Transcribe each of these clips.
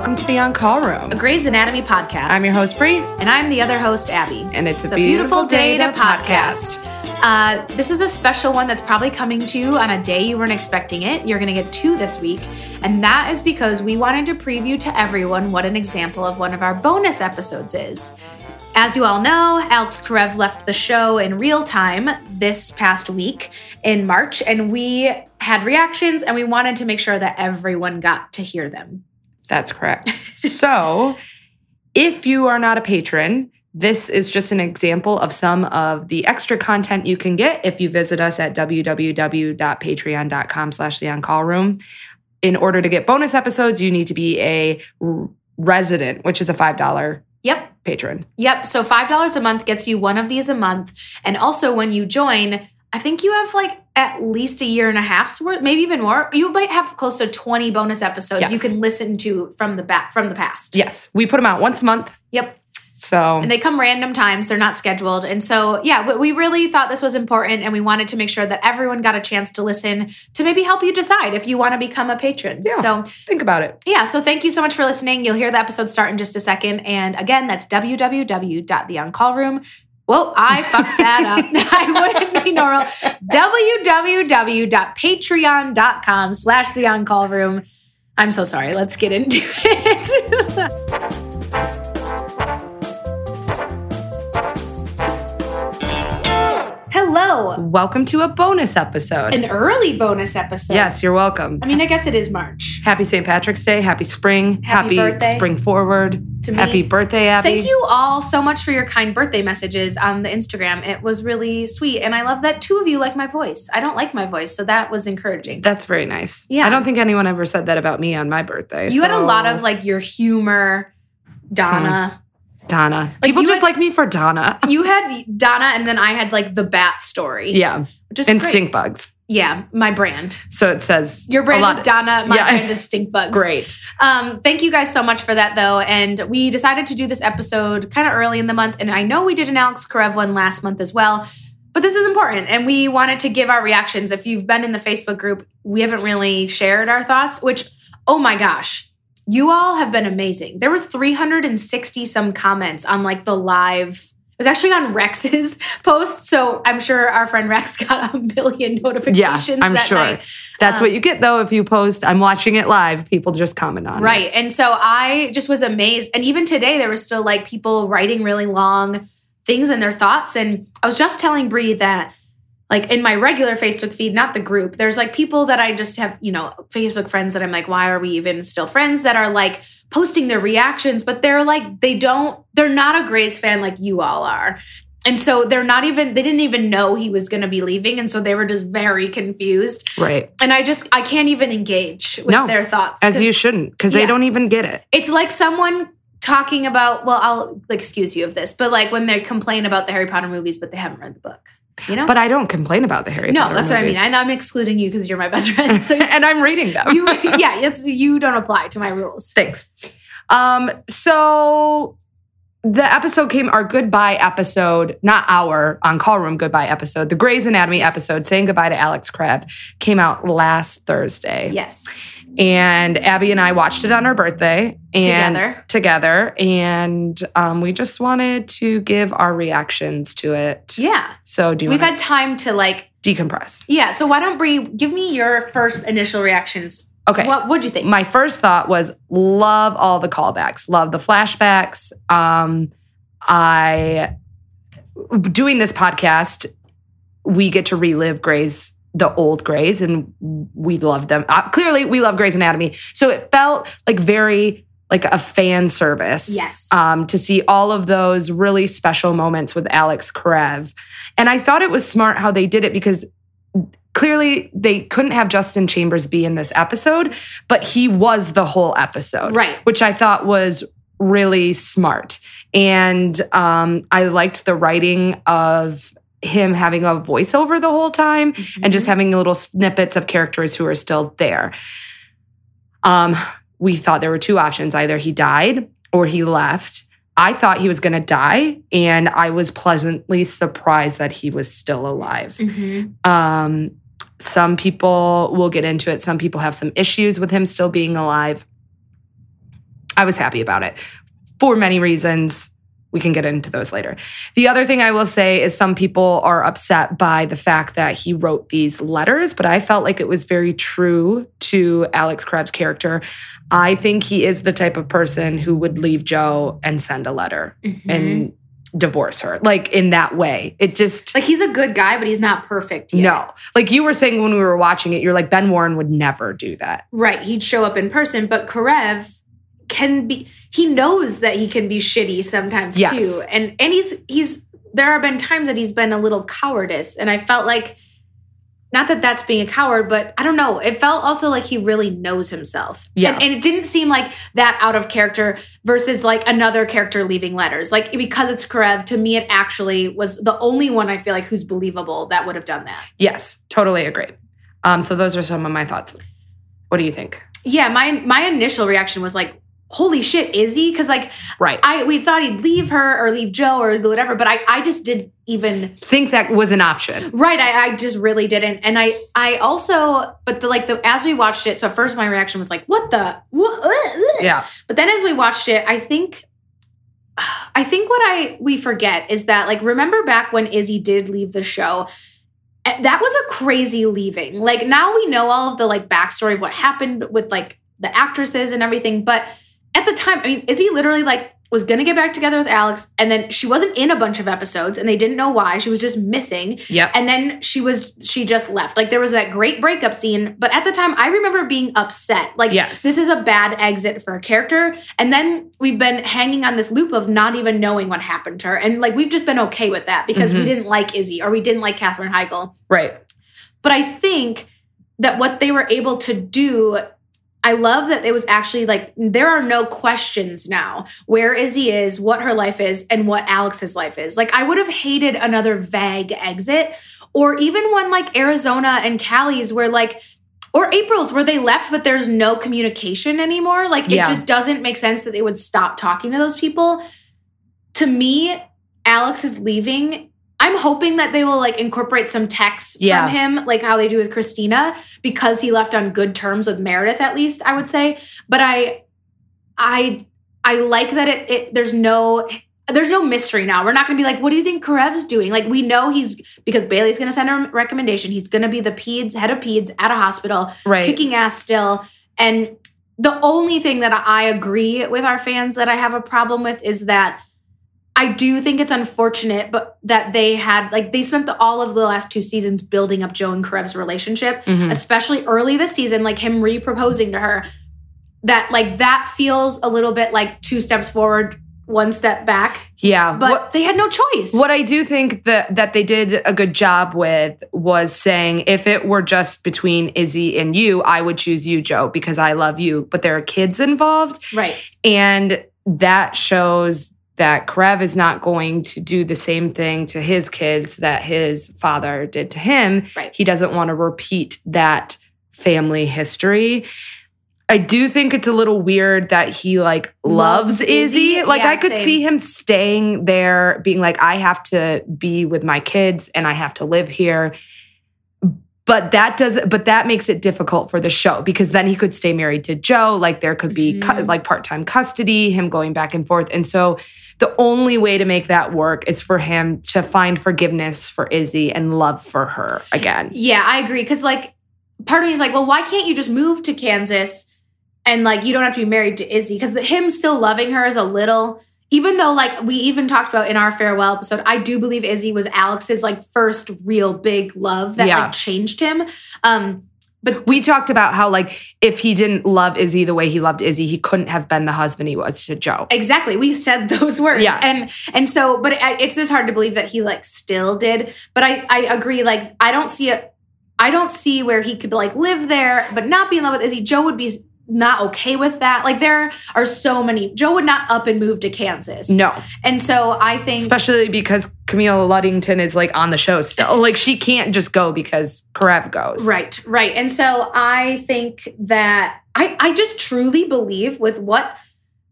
Welcome to the On Call Room. a Grey's Anatomy podcast. I'm your host, Bree, and I'm the other host, Abby. and it's a, It's a beautiful day to podcast. Uh, this is a special one that's probably coming to you on a day you weren't expecting it. You're going to get two this week. And that is because we wanted to preview to everyone what an example of one of our bonus episodes is. As you all know, Alex Karev left the show in real time this past week in March, and we had reactions and we wanted to make sure that everyone got to hear them. That's correct. so, if you are not a patron, this is just an example of some of the extra content you can get if you visit us at www.patreon.com slash the on-call room. In order to get bonus episodes, you need to be a resident, which is a $5 Yep, patron. Yep. So $5 a month gets you one of these a month. And also, when you join, I think you have like at least a year and a half's worth, maybe even more. You might have close to 20 bonus episodes Yes. you can listen to from the back from the past. Yes, we put them out once a month. Yep. So, And they come random times, they're not scheduled. And so, yeah, we- we really thought this was important and we wanted to make sure that everyone got a chance to listen to maybe help you decide if you want to become a patron. Yeah. So, think about it. yeah, so thank you so much for listening. You'll hear the episode start in just a second. And again, that's www.theoncallroom. Well, I fucked that up. I wouldn't be normal. www.patreon.com slash the on-call room. I'm so sorry. Let's get into it. Hello. Welcome to a bonus episode. An early bonus episode. yes, you're welcome. I mean, I guess it is March. Happy St. Patrick's Day. Happy spring. Happy birthday. spring forward. To me. Happy birthday, Abby. Thank you all so much for your kind birthday messages on the Instagram. It was really sweet. And I love that two of you like my voice. I don't like my voice, so that was encouraging. That's very nice. Yeah. I don't think anyone ever said that about me on my birthday. you had a lot of like your humor, Donna. Donna. Like, People just had- like me for Donna. You had Donna, and then I had like the bat story. Yeah. Is And great. stink bugs. Yeah, my brand. So it says Your brand is Donna, my Yeah. brand is Stink Bugs. Great. Um, thank you guys so much for that, though. And we decided to do this episode kind of early in the month. And I know we did an Alex Karev one last month as well. But this is important. And we wanted to give our reactions. If you've been in the Facebook group, we haven't really shared our thoughts, which, oh my gosh, you all have been amazing. There were 360 some comments on like the live. It was actually on Rex's post. So I'm sure our friend Rex got a million notifications. Yeah. I'm that sure. night. That's Um, what you get though if you post. I'm watching it live. People just comment on it. Right. And so I just was amazed. And even today, there were still like people writing really long things and their thoughts. And I was just telling Bree that, like, in my regular Facebook feed, not the group, there's like people that I just have, you know, Facebook friends that I'm like, why are we even still friends that are like posting their reactions, but they're like, they don't, they're not a Grey's fan like you all are. And so they're not even, they didn't even know he was going to be leaving. And so they were just very confused. Right. And I just, I can't even engage with No, their thoughts. As you shouldn't, because they Yeah. don't even get it. it's like someone talking about well i'll excuse you of this but like when they complain about the harry potter movies but they haven't read the book you know But I don't complain about the Harry no Potter that's movies. what i mean I, i'm excluding you because you're my best friend so and I'm reading them. you yeah it's, you don't apply to my rules Thanks. Um, so the episode came our goodbye episode, not our on call room goodbye episode, the Grey's Anatomy Yes. episode, saying goodbye to Alex Karev, came out last Thursday. yes And Abby and I watched it on our birthday and Together. Together. And um, we just wanted to give our reactions to it. yeah So do you we've had time to like decompress? yeah so why don't Bree give me your first initial reactions Okay. what what'd you think my first thought was love all the callbacks love the flashbacks um i doing this podcast we get to relive grey's the old grey's and we love them uh, clearly we love grey's anatomy so it felt like very like a fan service yes um, to see all of those really special moments with Alex Karev. And I thought it was smart how they did it because clearly they couldn't have Justin Chambers be in this episode, but he was the whole episode, right which I thought was really smart. And um, I liked the writing of him having a voiceover the whole time and just having little snippets of characters who are still there. Um, we thought there were two options either he died or he left. I thought he was going to die, and I was pleasantly surprised that he was still alive. Mhm. Um, some people will get into it. Some people have some issues with him still being alive. I was happy about it for many reasons. We can get into those later. The other thing I will say is some people are upset by the fact that he wrote these letters, but I felt like it was very true to Alex Karev's character. I think he is the type of person who would leave Jo and send a letter Mhm. and divorce her, like in that way. It just, like he's a good guy, but he's not perfect yet. no. Like you were saying when we were watching it, you're like, Ben Warren would never do that. Right. He'd show up in person, but Karev can be he knows that he can be shitty sometimes Yes. too. And and he's he's there have been times that he's been a little cowardice and I felt like not that that's being a coward, but I don't know. It felt also like he really knows himself. Yeah. And, and it didn't seem like that out of character versus like another character leaving letters. Like because it's Karev, to me, it actually was the only one I feel like who's believable that would have done that. Yes, totally agree. Um, so those are some of my thoughts. What do you think? Yeah, my my initial reaction was like, "Holy shit, is he?" Because like Right. I we thought he'd leave her or leave Jo or whatever, but I I just didn't even think that was an option. right. I, I just really didn't, and I I also but the like the as we watched it. So first my reaction was like, "What the what?" Yeah. But then as we watched it, I think. I think what I we forget is that like remember back when Izzie did leave the show, eh, that was a crazy leaving. Like now we know all of the like backstory of what happened with like the actresses and everything, but at the time, I mean, Izzie literally like was gonna get back together with Alex, and then she wasn't in a bunch of episodes, and they didn't know why. She was just missing, Yep. and then she was she just left. Like there was that great breakup scene, but at the time, I remember being upset. Like Yes. this is a bad exit for a character, and then we've been hanging on this loop of not even knowing what happened to her, and like we've just been okay with that because we Mhm. didn't like Izzie or we didn't like Katherine Heigl. Right. But I think that what they were able to do, I love that it was actually like there are no questions now where Izzie is, what her life is, and what Alex's life is. Like I would have hated another vague exit, or even one like Arizona and Callie's where like or April's where they left, but there's no communication anymore. Like it Yeah. just doesn't make sense that they would stop talking to those people. To me, Alex is leaving. I'm hoping that they will like incorporate some texts Yeah. from him, like how they do with Cristina, because he left on good terms with Meredith, at least I would say. But I, I, I like that it. it there's no. There's no mystery now. We're not going to be like, what do you think Karev's doing? Like, we know he's because Bailey's going to send a recommendation. He's going to be the peds head of peds at a hospital Right. kicking ass still. And the only thing that I agree with our fans that I have a problem with is that I do think it's unfortunate, but that they had like they spent the, all of the last two seasons building up Jo and Karev's relationship, Mhm. especially early this season, like him re-proposing to her. That like that feels a little bit like two steps forward, one step back. Yeah. But what, they had no choice. what I do think that that they did a good job with was saying if it were just between Izzie and you, I would choose you, Jo, because I love you. But there are kids involved. right? And that shows that Karev is not going to do the same thing to his kids that his father did to him. Right. He doesn't want to repeat that family history. I do think it's a little weird that he like loves, Loves Izzie. Izzie? Like Yeah, I could same. see him staying there, being like, I have to be with my kids and I have to live here. But that does but that makes it difficult for the show because then he could stay married to Jo. Like there could be cu- Mhm. like part-time custody, him going back and forth. And so the only way to make that work is for him to find forgiveness for Izzie and love for her again. Yeah, I agree. Cause like part of me is like, well, why can't you just move to Kansas and like you don't have to be married to Izzie? Because him still loving her is a little, even though like we even talked about in our farewell episode, I do believe Izzie was Alex's like first real big love that Yeah. like changed him. Um, but We talked about how like if he didn't love Izzie the way he loved Izzie, he couldn't have been the husband he was to Jo. exactly, we said those words. Yeah. And and so, but it, it's just hard to believe that he like still did. But I I agree. Like I don't see it. I don't see where he could like live there but not be in love with Izzie. Jo would be not okay with that. Like there are so many. Jo would not up and move to Kansas. No, And so I think especially because Camilla Luddington is like on the show still. Like she can't just go because Karev goes. Right, right. And so I think that I I just truly believe with what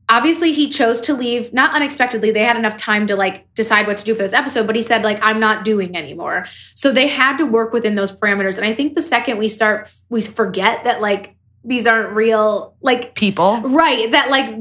obviously he chose to leave not unexpectedly. They had enough time to like decide what to do for this episode, but he said like I'm not doing anymore. So they had to work within those parameters. And I think the second we start we forget that like these aren't real like People. right that like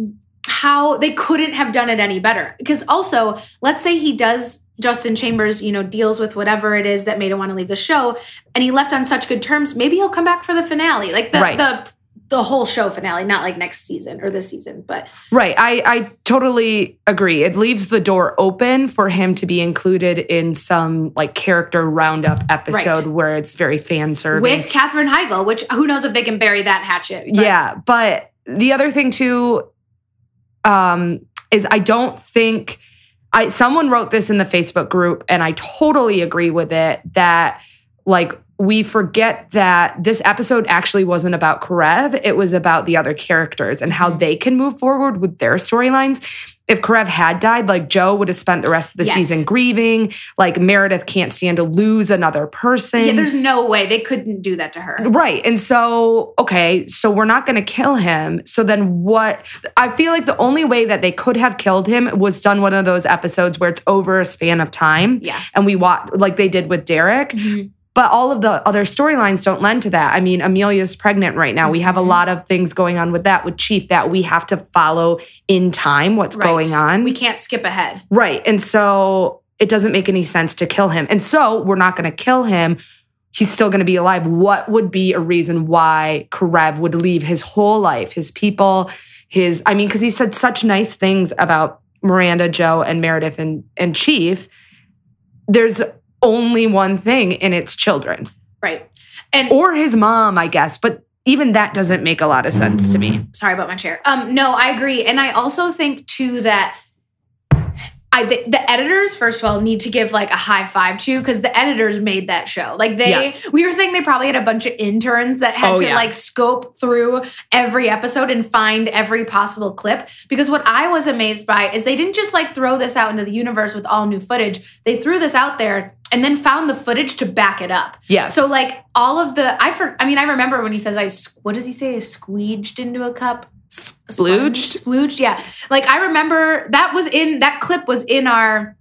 how they couldn't have done it any better. Because also, let's say he does Justin Chambers, you know, deals with whatever it is that made him want to leave the show, and he left on such good terms. Maybe he'll come back for the finale, like the Right. the the whole show finale, not like next season or this season, but Right. I, I totally agree. It leaves the door open for him to be included in some like character roundup episode Right. where it's very fan serving. with Katherine Heigl, which who knows if they can bury that hatchet. but- yeah. But the other thing too um, is I don't think I someone wrote this in the Facebook group and I totally agree with it that like we forget that this episode actually wasn't about Karev. It was about the other characters and how Mhm. they can move forward with their storylines. If Karev had died, like Jo would have spent the rest of the Yes. season grieving. Like Meredith can't stand to lose another person. yeah. There's no way they couldn't do that to her. Right. And so, okay, so we're not going to kill him. So then what? I feel like the only way that they could have killed him was done one of those episodes where it's over a span of time Yeah. and we watch like they did with Derek. Mhm. But all of the other storylines don't lend to that. I mean, Amelia's pregnant right now. We have a Mhm. lot of things going on with that with Chief that we have to follow in time what's Right. going on. We can't skip ahead. Right. And so it doesn't make any sense to kill him. And so we're not going to kill him. He's still going to be alive. What would be a reason why Karev would leave his whole life, his people, his, I mean, because he said such nice things about Miranda, Jo, and Meredith and, and Chief. There's only one thing, and it's children Right. And or his mom, I guess. But even that doesn't make a lot of sense to me. sorry about my chair. Um, no, I agree, and I also think too that I the, the editors first of all need to give like a high five to because the editors made that show. Like they, Yes. we were saying they probably had a bunch of interns that had Oh, to yeah. like scope through every episode and find every possible clip. Because what I was amazed by is they didn't just like throw this out into the universe with all new footage. They threw this out there and then found the footage to back it up. Yeah. So like all of the I for I mean I remember when he says I what does he say I squeeged into a cup Splooged? splooged yeah. Like I remember that was in that clip was in our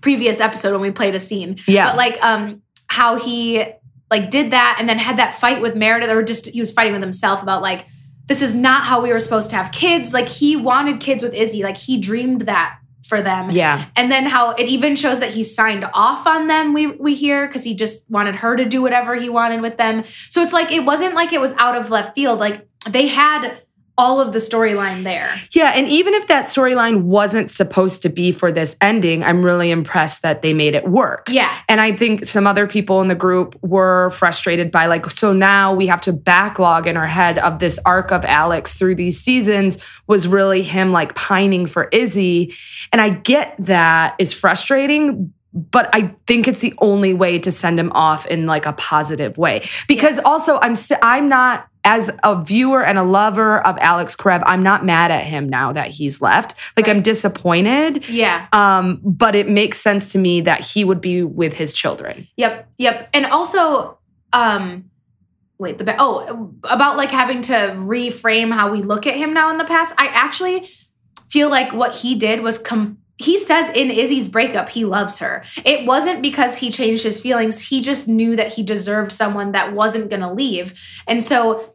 previous episode when we played a scene. Yeah. but like um how he like did that and then had that fight with Meredith or just he was fighting with himself about like this is not how we were supposed to have kids. Like he wanted kids with Izzie. Like he dreamed that for them. Yeah. and then how it even shows that he signed off on them we we hear because he just wanted her to do whatever he wanted with them. So it's like it wasn't like it was out of left field. Like they had all of the storyline there Yeah, and even if that storyline wasn't supposed to be for this ending, I'm really impressed that they made it work. yeah And I think some other people in the group were frustrated by like, so now we have to backlog in our head of this arc of Alex through these seasons was really him like pining for Izzie. And I get that is frustrating, but I think it's the only way to send him off in like a positive way. Because also I'm I'm not as a viewer and a lover of Alex Karev, I'm not mad at him now that he's left. Like I'm disappointed. yeah Um, but it makes sense to me that he would be with his children. Yep, yep. And also, um, wait, the oh, about like having to reframe how we look at him now in the past. I actually feel like what he did was com- he says in Izzie's breakup he loves her. It wasn't because he changed his feelings. He just knew that he deserved someone that wasn't going to leave. And so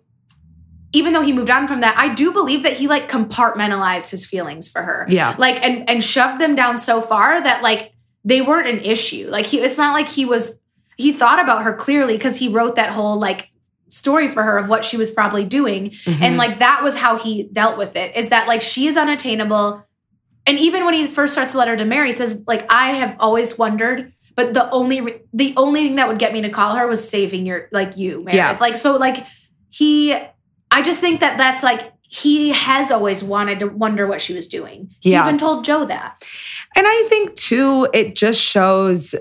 even though he moved on from that, I do believe that he like compartmentalized his feelings for her Yeah. like and and shoved them down so far that like they weren't an issue like he it's not like he was he thought about her clearly because he wrote that whole like story for her of what she was probably doing Mm-hmm. and like that was how he dealt with it is that like she is unattainable and even when he first starts the letter to mary he says like i have always wondered but the only re- the only thing that would get me to call her was saving your like you Meredith. Yeah. like so like he i just think that that's like he has always wanted to wonder what she was doing he Yeah. even told jo that And I think too, it just shows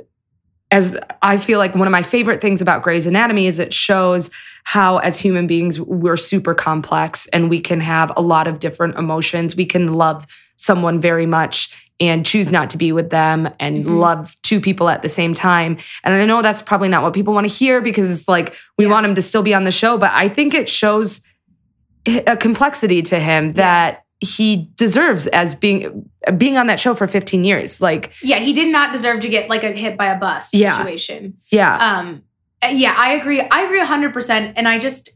as I feel like one of my favorite things about Grey's Anatomy is it shows how as human beings we're super complex and we can have a lot of different emotions. We can love someone very much and choose not to be with them and Mhm. love two people at the same time. And I know that's probably not what people want to hear because it's like we Yeah. want him to still be on the show, but I think it shows a complexity to him that he deserves as being being on that show for 15 years. Like, yeah he did not deserve to get like a hit by a bus Yeah. situation yeah. um yeah i agree i agree 100% and i just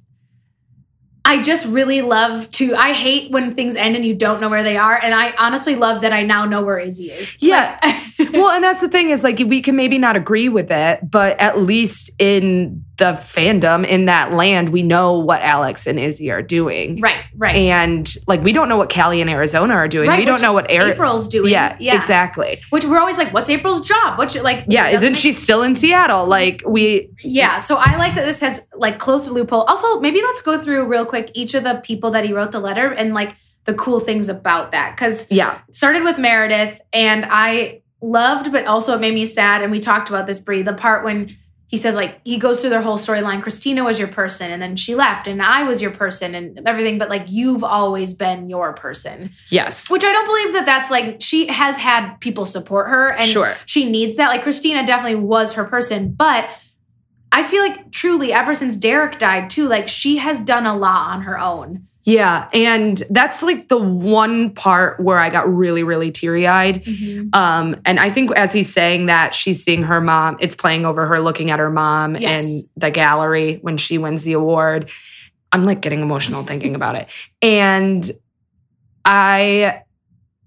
I just really love to. I hate when things end and you don't know where they are, and I honestly love that I now know where Izzie is. Yeah. Like- well, and that's the thing is like we can maybe not agree with it, but at least in the fandom in that land, we know what Alex and Izzie are doing. right, right, And like we don't know what Callie and Arizona are doing. right. we don't know what Ari- April's doing. Yeah, yeah, exactly. Which we're always like, what's April's job? What's like? Yeah, isn't make she still in Seattle? Like we Yeah, so I like that this has like closed the loophole. Also, maybe let's go through real quick each of the people that he wrote the letter and like the cool things about that. Because yeah. started with Meredith, and I loved, but also it made me sad. And we talked about this, Bree, the part when he says like he goes through their whole storyline. Cristina was your person, and then she left, and I was your person, and everything. But like you've always been your person, Yes. which I don't believe that that's like she has had people support her, and sure. she needs that. Like Cristina definitely was her person, but I feel like truly ever since Derek died too, like she has done a lot on her own. Yeah. And that's like the one part where I got really, really teary eyed. Um, and I think as he's saying that, she's seeing her mom, it's playing over her looking at her mom Yes. in the gallery when she wins the award. I'm like getting emotional thinking about it. And I,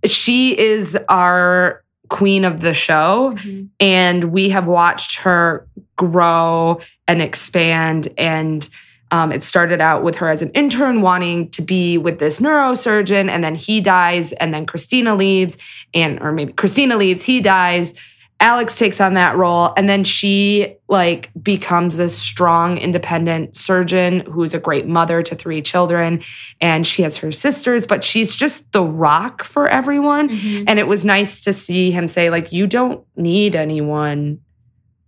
she is our queen of the show. And we have watched her grow and expand. And um, it started out with her as an intern wanting to be with this neurosurgeon, and then he dies, and then Cristina leaves, and or maybe Cristina leaves, he dies. Alex takes on that role, and then she like becomes this strong, independent surgeon who's a great mother to three children, and she has her sisters, but she's just the rock for everyone. Mhm. And it was nice to see him say, like, you don't need anyone.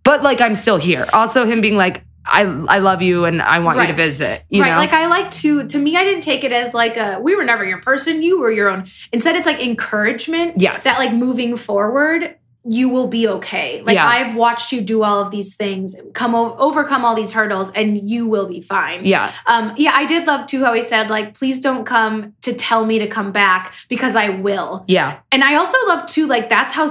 But like I'm still here. Also him being like, I I love you and I want you to visit. You right. know? Like I like to to me, I didn't take it as like a we were never your person, you were your own. Instead, it's like encouragement yes. that like moving forward, you will be okay. Like Yeah. I've watched you do all of these things, come o- overcome all these hurdles, and you will be fine. yeah. Um, yeah, I did love too how he said, like, please don't come to tell me to come back because I will. Yeah. And I also love too, like, that's how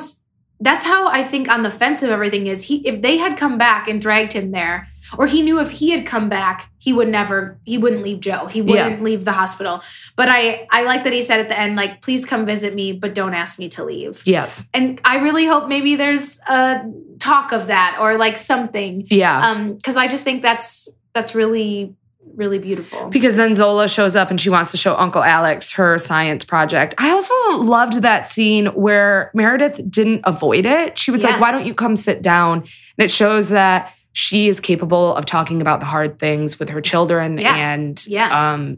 that's how I think on the fence of everything is he if they had come back and dragged him there, or he knew if he had come back, he would never he wouldn't leave Jo. He wouldn't leave the hospital. But I I like that he said at the end, like, please come visit me, but don't ask me to leave. Yes. And I really hope maybe there's a talk of that or like something. Yeah. Um, because I just think that's that's really, really beautiful. because then Zola shows up and she wants to show Uncle Alex her science project. I also loved that scene where Meredith didn't avoid it. She was Yeah. like, Why don't you come sit down? And it shows that she is capable of talking about the hard things with her children. Yeah. And Yeah. um,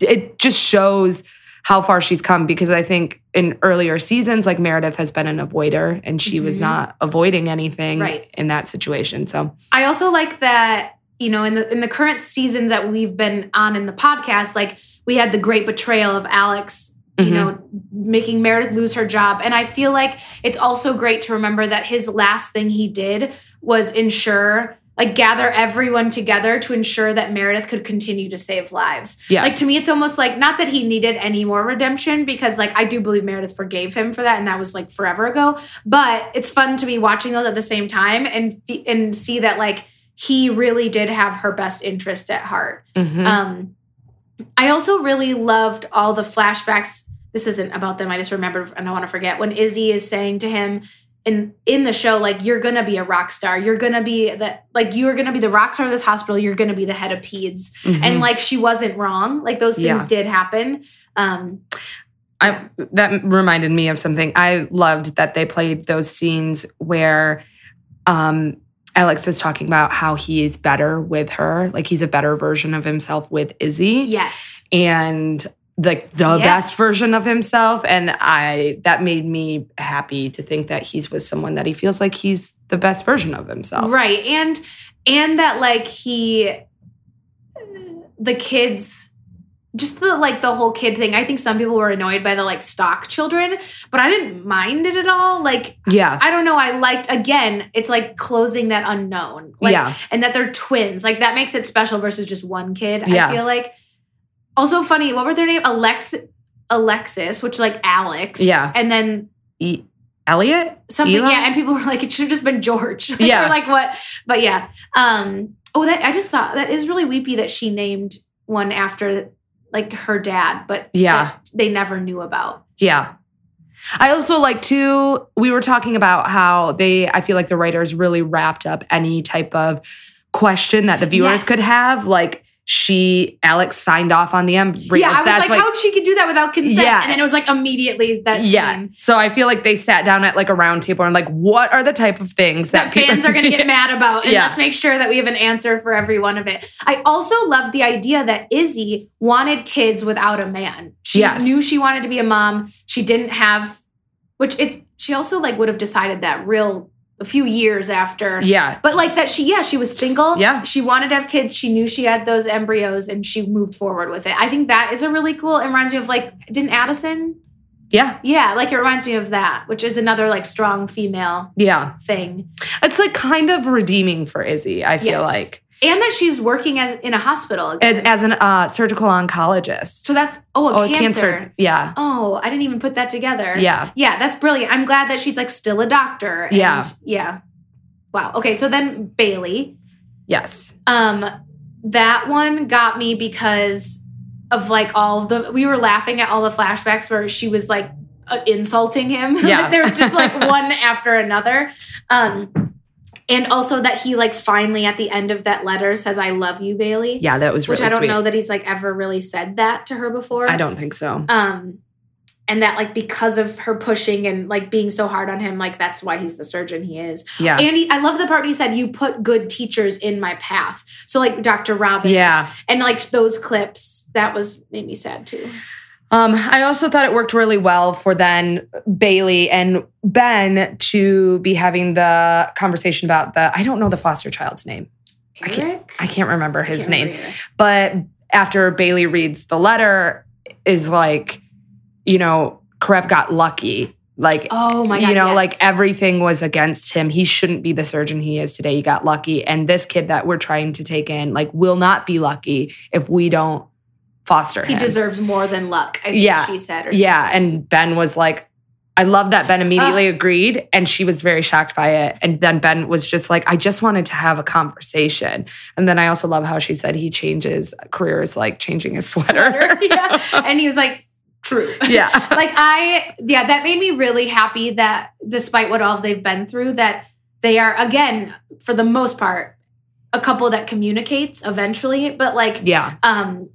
it just shows how far she's come because I think in earlier seasons, like Meredith has been an avoider and she was Mhm. not avoiding anything Right. in that situation. So, I also like that, you know, in the in the current seasons that we've been on in the podcast, like we had the great betrayal of Alex, you Mhm. know, making Meredith lose her job. And I feel like it's also great to remember that his last thing he did was ensure like gather everyone together to ensure that Meredith could continue to save lives. yeah. Like to me, it's almost like not that he needed any more redemption because like I do believe Meredith forgave him for that, and that was like forever ago. But it's fun to be watching those at the same time and and see that like he really did have her best interest at heart. Mhm. Um, I also really loved all the flashbacks. This isn't about them. I just remembered and I want to forget when Izzie is saying to him in in the show, like you're gonna be a rock star. You're gonna be the like you're gonna be the rock star of this hospital. You're gonna be the head of peds. Mhm. And like she wasn't wrong. Like those things Yeah. did happen. Um, I that reminded me of something. I loved that they played those scenes where um Alex is talking about how he is better with her, like he's a better version of himself with Izzie yes. and like the Yeah. best version of himself and I that made me happy to think that he's with someone that he feels like he's the best version of himself. Right. And and that like he the kids just the like the whole kid thing. I think some people were annoyed by the like stock children, but I didn't mind it at all. Like Yeah. I don't know, I liked again, it's like closing that unknown. Like yeah. and that they're twins. Like that makes it special versus just one kid. Yeah. I feel like also funny, what were their name? Alex Alexis, which like Alex. Yeah. And then E- Elliot? something Eli? yeah and people were like it should have just been george Like, Yeah. like what but yeah um oh that i just thought that is really weepy that she named one after like her dad, but Yeah. they never knew about. Yeah. I also like to, we were talking about how they, I feel like the writers really wrapped up any type of question that the viewers Yes. could have. Like she, Alex signed off on the embryos. yeah, I was That's like, how she could do that without consent? Yeah. And then it was like immediately that yeah. scene. So I feel like they sat down at like a round table and like, what are the type of things that, that fans are going to get mad about. And Yeah. let's make sure that we have an answer for every one of it. I also love the idea that Izzie wanted kids without a man. She Yes. knew she wanted to be a mom. She didn't have, which it's, she also like would have decided that real a few years after. Yeah. But like that, she, yeah, she was single. Yeah. She wanted to have kids. She knew she had those embryos and she moved forward with it. I think that is a really cool, it reminds me of like, didn't Addison? Yeah. Yeah, like it reminds me of that, which is another like strong female Yeah. thing. It's like kind of redeeming for Izzie, I feel Yes. like. And that she's working as in a hospital As, as an uh, surgical oncologist. so that's oh a oh, cancer. Yeah. Oh, I didn't even put that together. Yeah. yeah, that's brilliant. I'm glad that she's like still a doctor. and- Yeah. yeah. Wow. Okay, so then Bailey, Yes. um, that one got me because of like all of the we were laughing at all the flashbacks where she was like uh, insulting him. Yeah. there was just like one after another. Um, and also that he like finally at the end of that letter says, "I love you, Bailey." Yeah, that was really which I don't sweet. know that he's like ever really said that to her before. I don't think so. Um, and that like because of her pushing and like being so hard on him, like that's why he's the surgeon he is. Yeah. And he, I love the part he said, "You put good teachers in my path." So like Dr. Robbins, Yeah. and like those clips that was made me sad too. Um, I also thought it worked really well for then Bailey and Ben to be having the conversation about the I don't know the foster child's name. I can't- I can't remember his can't name. remember. But after Bailey reads the letter, is like, you know, Karev got lucky. Like Oh my god! you know, yes. like everything was against him. He shouldn't be the surgeon he is today. He got lucky. And this kid that we're trying to take in, like, will not be lucky if we don't foster he him. deserves more than luck. I think Yeah. she said. Or Yeah. And Ben was like, I love that Ben immediately agreed and she was very shocked by it. And then Ben was just like, I just wanted to have a conversation. And then I also love how she said he changes careers like changing his sweater. Sweater, yeah. and he was like, "True." yeah. like I yeah, that made me really happy that despite what all they've been through, that they are again, for the most part, a couple that communicates eventually. But like Yeah. um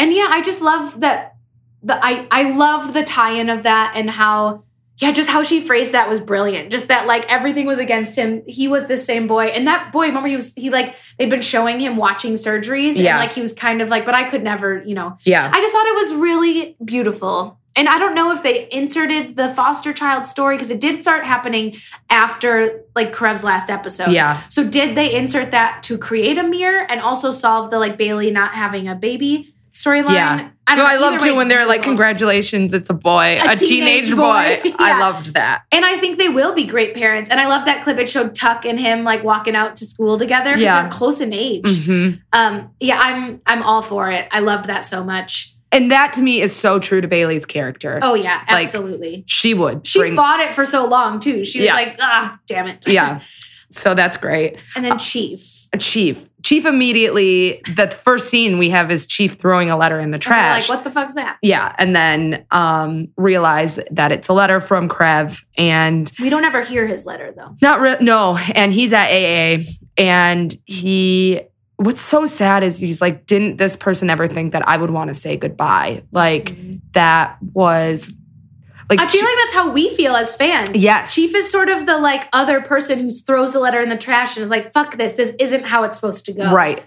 and yeah, I just love that the I I loved the tie-in of that and how yeah, just how she phrased that was brilliant. Just that like everything was against him. He was the same boy. And that boy, remember he was he like they'd been showing him watching surgeries. Yeah. And like he was kind of like, but I could never, you know, Yeah. I just thought it was really beautiful. And I don't know if they inserted the foster child story because it did start happening after like Karev's last episode. Yeah. So did they insert that to create a mirror and also solve the like Bailey not having a baby storyline? Yeah. I No, I loved too when they're like, congratulations, it's a boy, A a, teenage, teenage boy. boy. I loved that. And I think they will be great parents. And I love that clip. It showed Tuck and him like walking out to school together because Yeah. they're close in age. hmm Um, yeah, I'm I'm all for it. I loved that so much. And that to me is so true to Bailey's character. Oh yeah, Like, absolutely. She would. She bring- fought it for so long too. She was Yeah. like, ah, damn it. Yeah. So that's great. And then Chief. Chief. Chief immediately, the first scene we have is Chief throwing a letter in the trash. Like, what the fuck's that? Yeah. And then um realize that it's a letter from Karev and We don't ever hear his letter though. not re- no, and he's at AA and he what's so sad is he's like, didn't this person ever think that I would want to say goodbye? Like that was like I feel like that's how we feel as fans. Yes. Chief is sort of the like other person who throws the letter in the trash and is like, fuck this. This isn't how it's supposed to go. Right.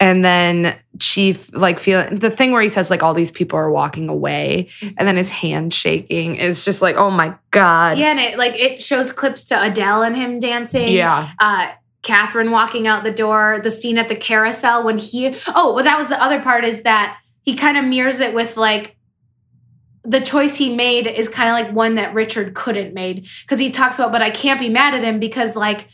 And then Chief, like, feeling the thing where he says, like, all these people are walking away, and then his hand shaking is just like, oh my God. Yeah, and it like it shows clips to Adele and him dancing. Yeah. Uh Catherine walking out the door, the scene at the carousel when he oh, well, that was the other part is that he kind of mirrors it with like the choice he made is kind of like one that Richard couldn't made because he talks about, but I can't be mad at him because like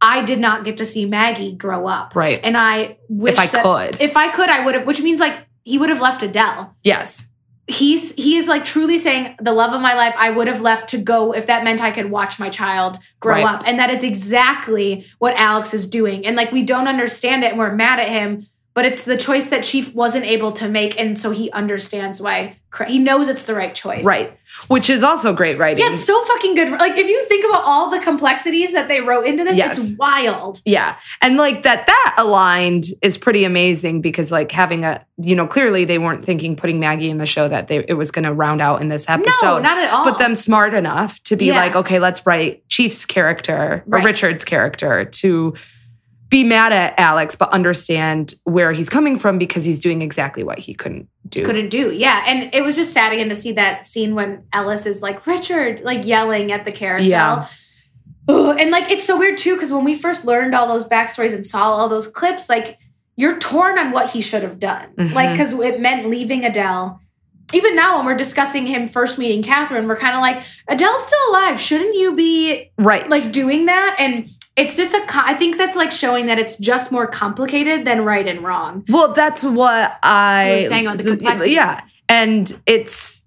I did not get to see Maggie grow up, Right. and I wish if I that- could. if I could, I would have. Which means like he would have left Adele. yes. He's he is like truly saying the love of my life. I would have left to go if that meant I could watch my child grow Right. up, and that is exactly what Alex is doing. And like we don't understand it, and we're mad at him. But it's the choice that Chief wasn't able to make, and so he understands why. He knows it's the right choice, Right. Which is also great writing. Yeah, it's so fucking good. Like if you think about all the complexities that they wrote into this, Yes. it's wild. Yeah. And like that that aligned is pretty amazing because like having a you know, clearly they weren't thinking putting Maggie in the show that they it was gonna round out in this episode. no, not at all. but them smart enough to be Yeah. like, okay, let's write Chief's character or Right. Richard's character to be mad at Alex, but understand where he's coming from because he's doing exactly what he couldn't do. couldn't do. Yeah, and it was just sad again to see that scene when Ellis is like Richard, like yelling at the carousel. Yeah. Ugh, and like it's so weird too because when we first learned all those backstories and saw all those clips, like you're torn on what he should have done. Mhm. Like because it meant leaving Adele. Even now, when we're discussing him first meeting Catherine, we're kind of like, Adele's still alive. Shouldn't you be Right. like doing that? And it's just a. I think that's like showing that it's just more complicated than right and wrong. Well, that's what I was saying on the complexities. Yeah, and it's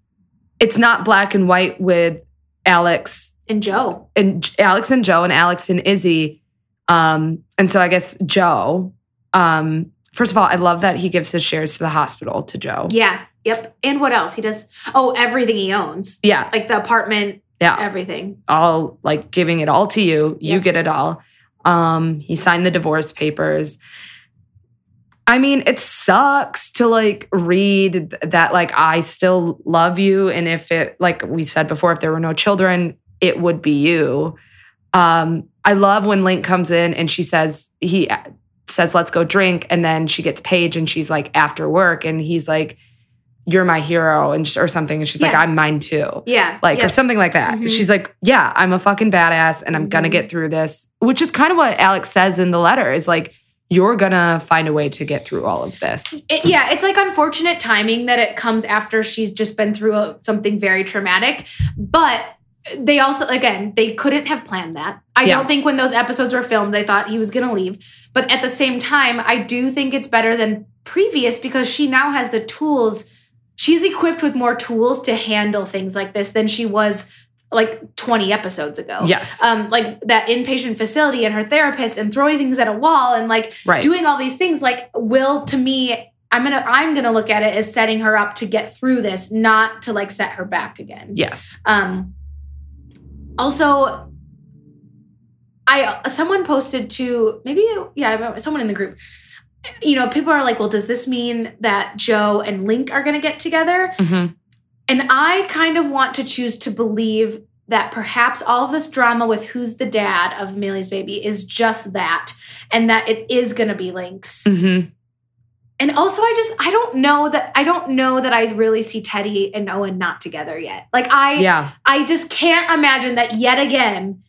it's not black and white with Alex And Jo, and Alex and Jo and Alex and Izzie. Um, and so I guess Jo. Um, first of all, I love that he gives his shares to the hospital to Jo. yeah, yep. And what else? He does. Oh, everything he owns, Yeah, like the apartment, yeah. everything. all like giving it all to you. You Yeah. get it all. Um, he signed the divorce papers. I mean, it sucks to like read that like I still love you and if it like we said before if there were no children, it would be you. Um I love when Link comes in and she says he uh, says let's go drink and then she gets Paige and she's like after work and he's like you're my hero and sh- or something and she's like I'm mine too Yeah, like yeah. or something like that. Mhm. She's like, "Yeah, I'm a fucking badass and I'm going to Mhm. get through this." Which is kind of what Alex says in the letter is like, "You're going to find a way to get through all of this." It- yeah, it's like unfortunate timing that it comes after she's just been through a, something very traumatic. But they also, again, they couldn't have planned that. I Yeah. don't think when those episodes were filmed, they thought he was going to leave. But at the same time, I do think it's better than previous because she now has the tools. She's equipped with more tools to handle things like this than she was like 20 episodes ago. Yes. Um, like that inpatient facility and her therapist and throwing things at a wall and like right. doing all these things like will to me i'm gonna i'm gonna look at it as setting her up to get through this not to like set her back again yes. um also i someone posted to maybe yeah someone in the group you know people are like well does this mean that jo and link are gonna get together Mhm. and I kind of want to choose to believe that perhaps all of this drama with who's the dad of Millie's baby is just that, and that it is going to be Link's. Mhm. And also, I just I don't know that I don't know that I really see Teddy and Owen not together yet. Like I Yeah. I just can't imagine that yet again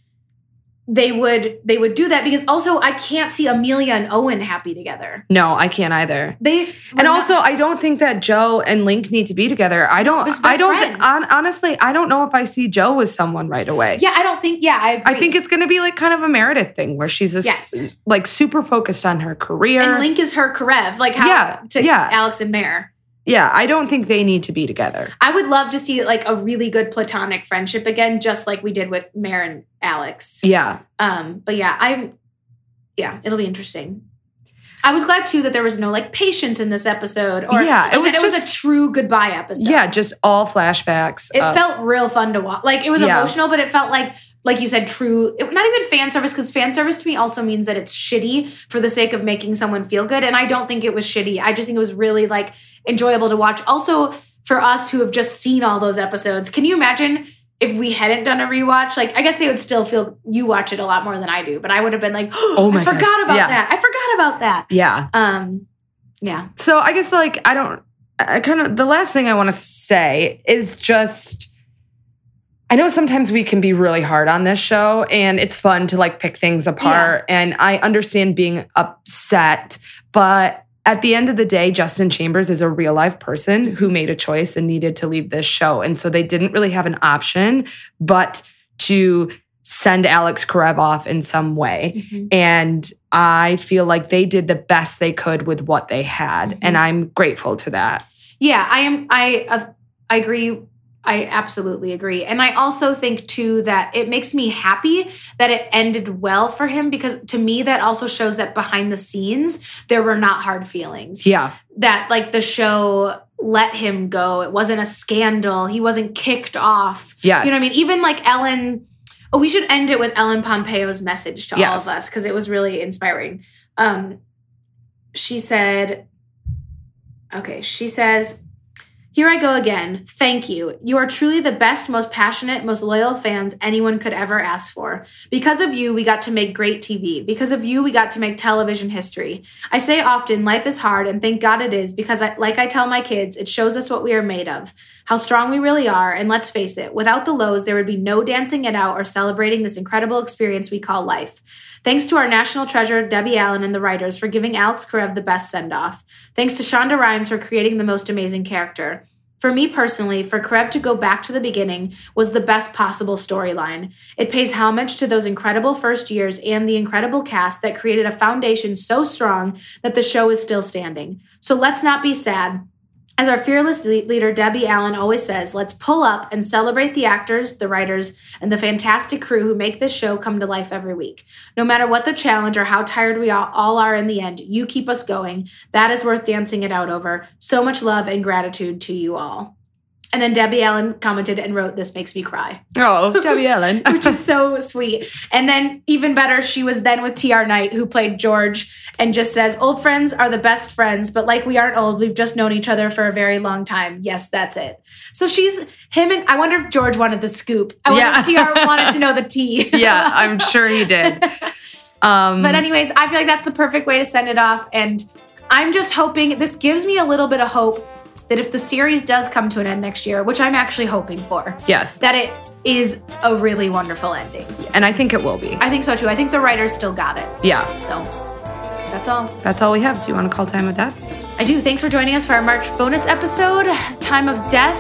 they would they would do that because also I can't see Amelia and Owen happy together. No, I can't either. They And not- also, I don't think that Jo and Link need to be together. I don't. I don't. friends. hon- honestly, I don't know if I see Jo with someone right away. yeah, I don't think yeah I agree. I think it's going to be like kind of a Meredith thing where she's just Yes. like super focused on her career. and Link is her Karev, like how Yeah, to yeah. Alex and Mare. Yeah, I don't think they need to be together. I would love to see like a really good platonic friendship again, just like we did with Mare and Alex. Yeah. Um, but yeah, I'm yeah, it'll be interesting. I was glad too that there was no like patients in this episode, or Yeah, it was that it was a true goodbye episode. Yeah, just all flashbacks. it of- felt real fun to watch. Like it was Yeah. emotional, but it felt like like you said, true. It, not even fan service because fan service to me also means that it's shitty for the sake of making someone feel good, and I don't think it was shitty. I just think it was really like enjoyable to watch. Also for us who have just seen all those episodes, can you imagine? If we hadn't done a rewatch, like I guess they would still feel you watch it a lot more than I do, but I would have been like, oh, my god. I gosh, forgot about yeah. that. I forgot about that. yeah. Um, yeah, So I guess like I don't. I kind of the last thing I want to say is just. I know sometimes we can be really hard on this show and it's fun to like pick things apart. And I understand being upset, but at the end of the day, Justin Chambers is a real life person who made a choice and needed to leave this show. And so they didn't really have an option but to send Alex Karev off in some way. And I feel like they did the best they could with what they had. Mhm. And I'm grateful to that. yeah. I am. I uh, I agree I absolutely agree. And I also think too that it makes me happy that it ended well for him because to me that also shows that behind the scenes there were not hard feelings. Yeah. That like the show let him go. It wasn't a scandal. He wasn't kicked off. Yes. You know what I mean? Even like Ellen Oh, we should end it with Ellen Pompeo's message to all of us because it was really inspiring. Um she said Okay, she says here I go again. Thank you. You are truly the best, most passionate, most loyal fans anyone could ever ask for. Because of you, we got to make great TV. Because of you, we got to make television history. I say often, life is hard, and thank God it is, because I, like I tell my kids, it shows us what we are made of, how strong we really are, and let's face it, without the lows, there would be no dancing it out or celebrating this incredible experience we call life. Thanks to our national treasure, Debbie Allen, and the writers for giving Alex Karev the best send off. Thanks to Shonda Rhimes for creating the most amazing character. For me personally, for Karev to go back to the beginning was the best possible storyline. It pays homage to those incredible first years and the incredible cast that created a foundation so strong that the show is still standing. So let's not be sad. As our fearless leader, Debbie Allen, always says, let's pull up and celebrate the actors, the writers, and the fantastic crew who make this show come to life every week. No matter what the challenge or how tired we all, are in the end, you keep us going. That is worth dancing it out over. So much love and gratitude to you all. And then Debbie Allen commented and wrote, This makes me cry, Oh, Debbie Allen. which is so sweet. And then, even better, she was then with TR Knight, who played George, and just says, Old friends are the best friends, but like we aren't old, we've just known each other for a very long time. Yes, that's it. So she's him, and I wonder if George wanted the scoop. I wonder Yeah. if TR wanted to know the tea. yeah, I'm sure he did. Um, But anyways, I feel like that's the perfect way to send it off. And I'm just hoping this gives me a little bit of hope that if the series does come to an end next year, which I'm actually hoping for, yes, that it is a really wonderful ending. and I think it will be. I think so too. I think the writers still got it. Yeah, So that's all. that's all we have. Do you want to call time of death? I do. Thanks for joining us for our March bonus episode, Time of Death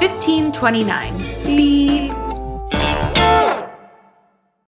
1529. Beep.